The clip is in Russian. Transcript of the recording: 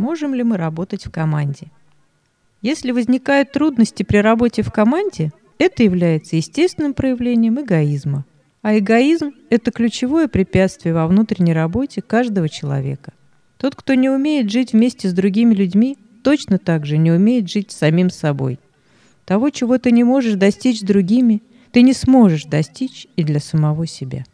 можем ли мы работать в команде. Если возникают трудности при работе в команде, это является естественным проявлением эгоизма. А эгоизм – это ключевое препятствие во внутренней работе каждого человека. Тот, кто не умеет жить вместе с другими людьми, точно так же не умеет жить самим собой. Того, чего ты не можешь достичь другими, ты не сможешь достичь и для самого себя.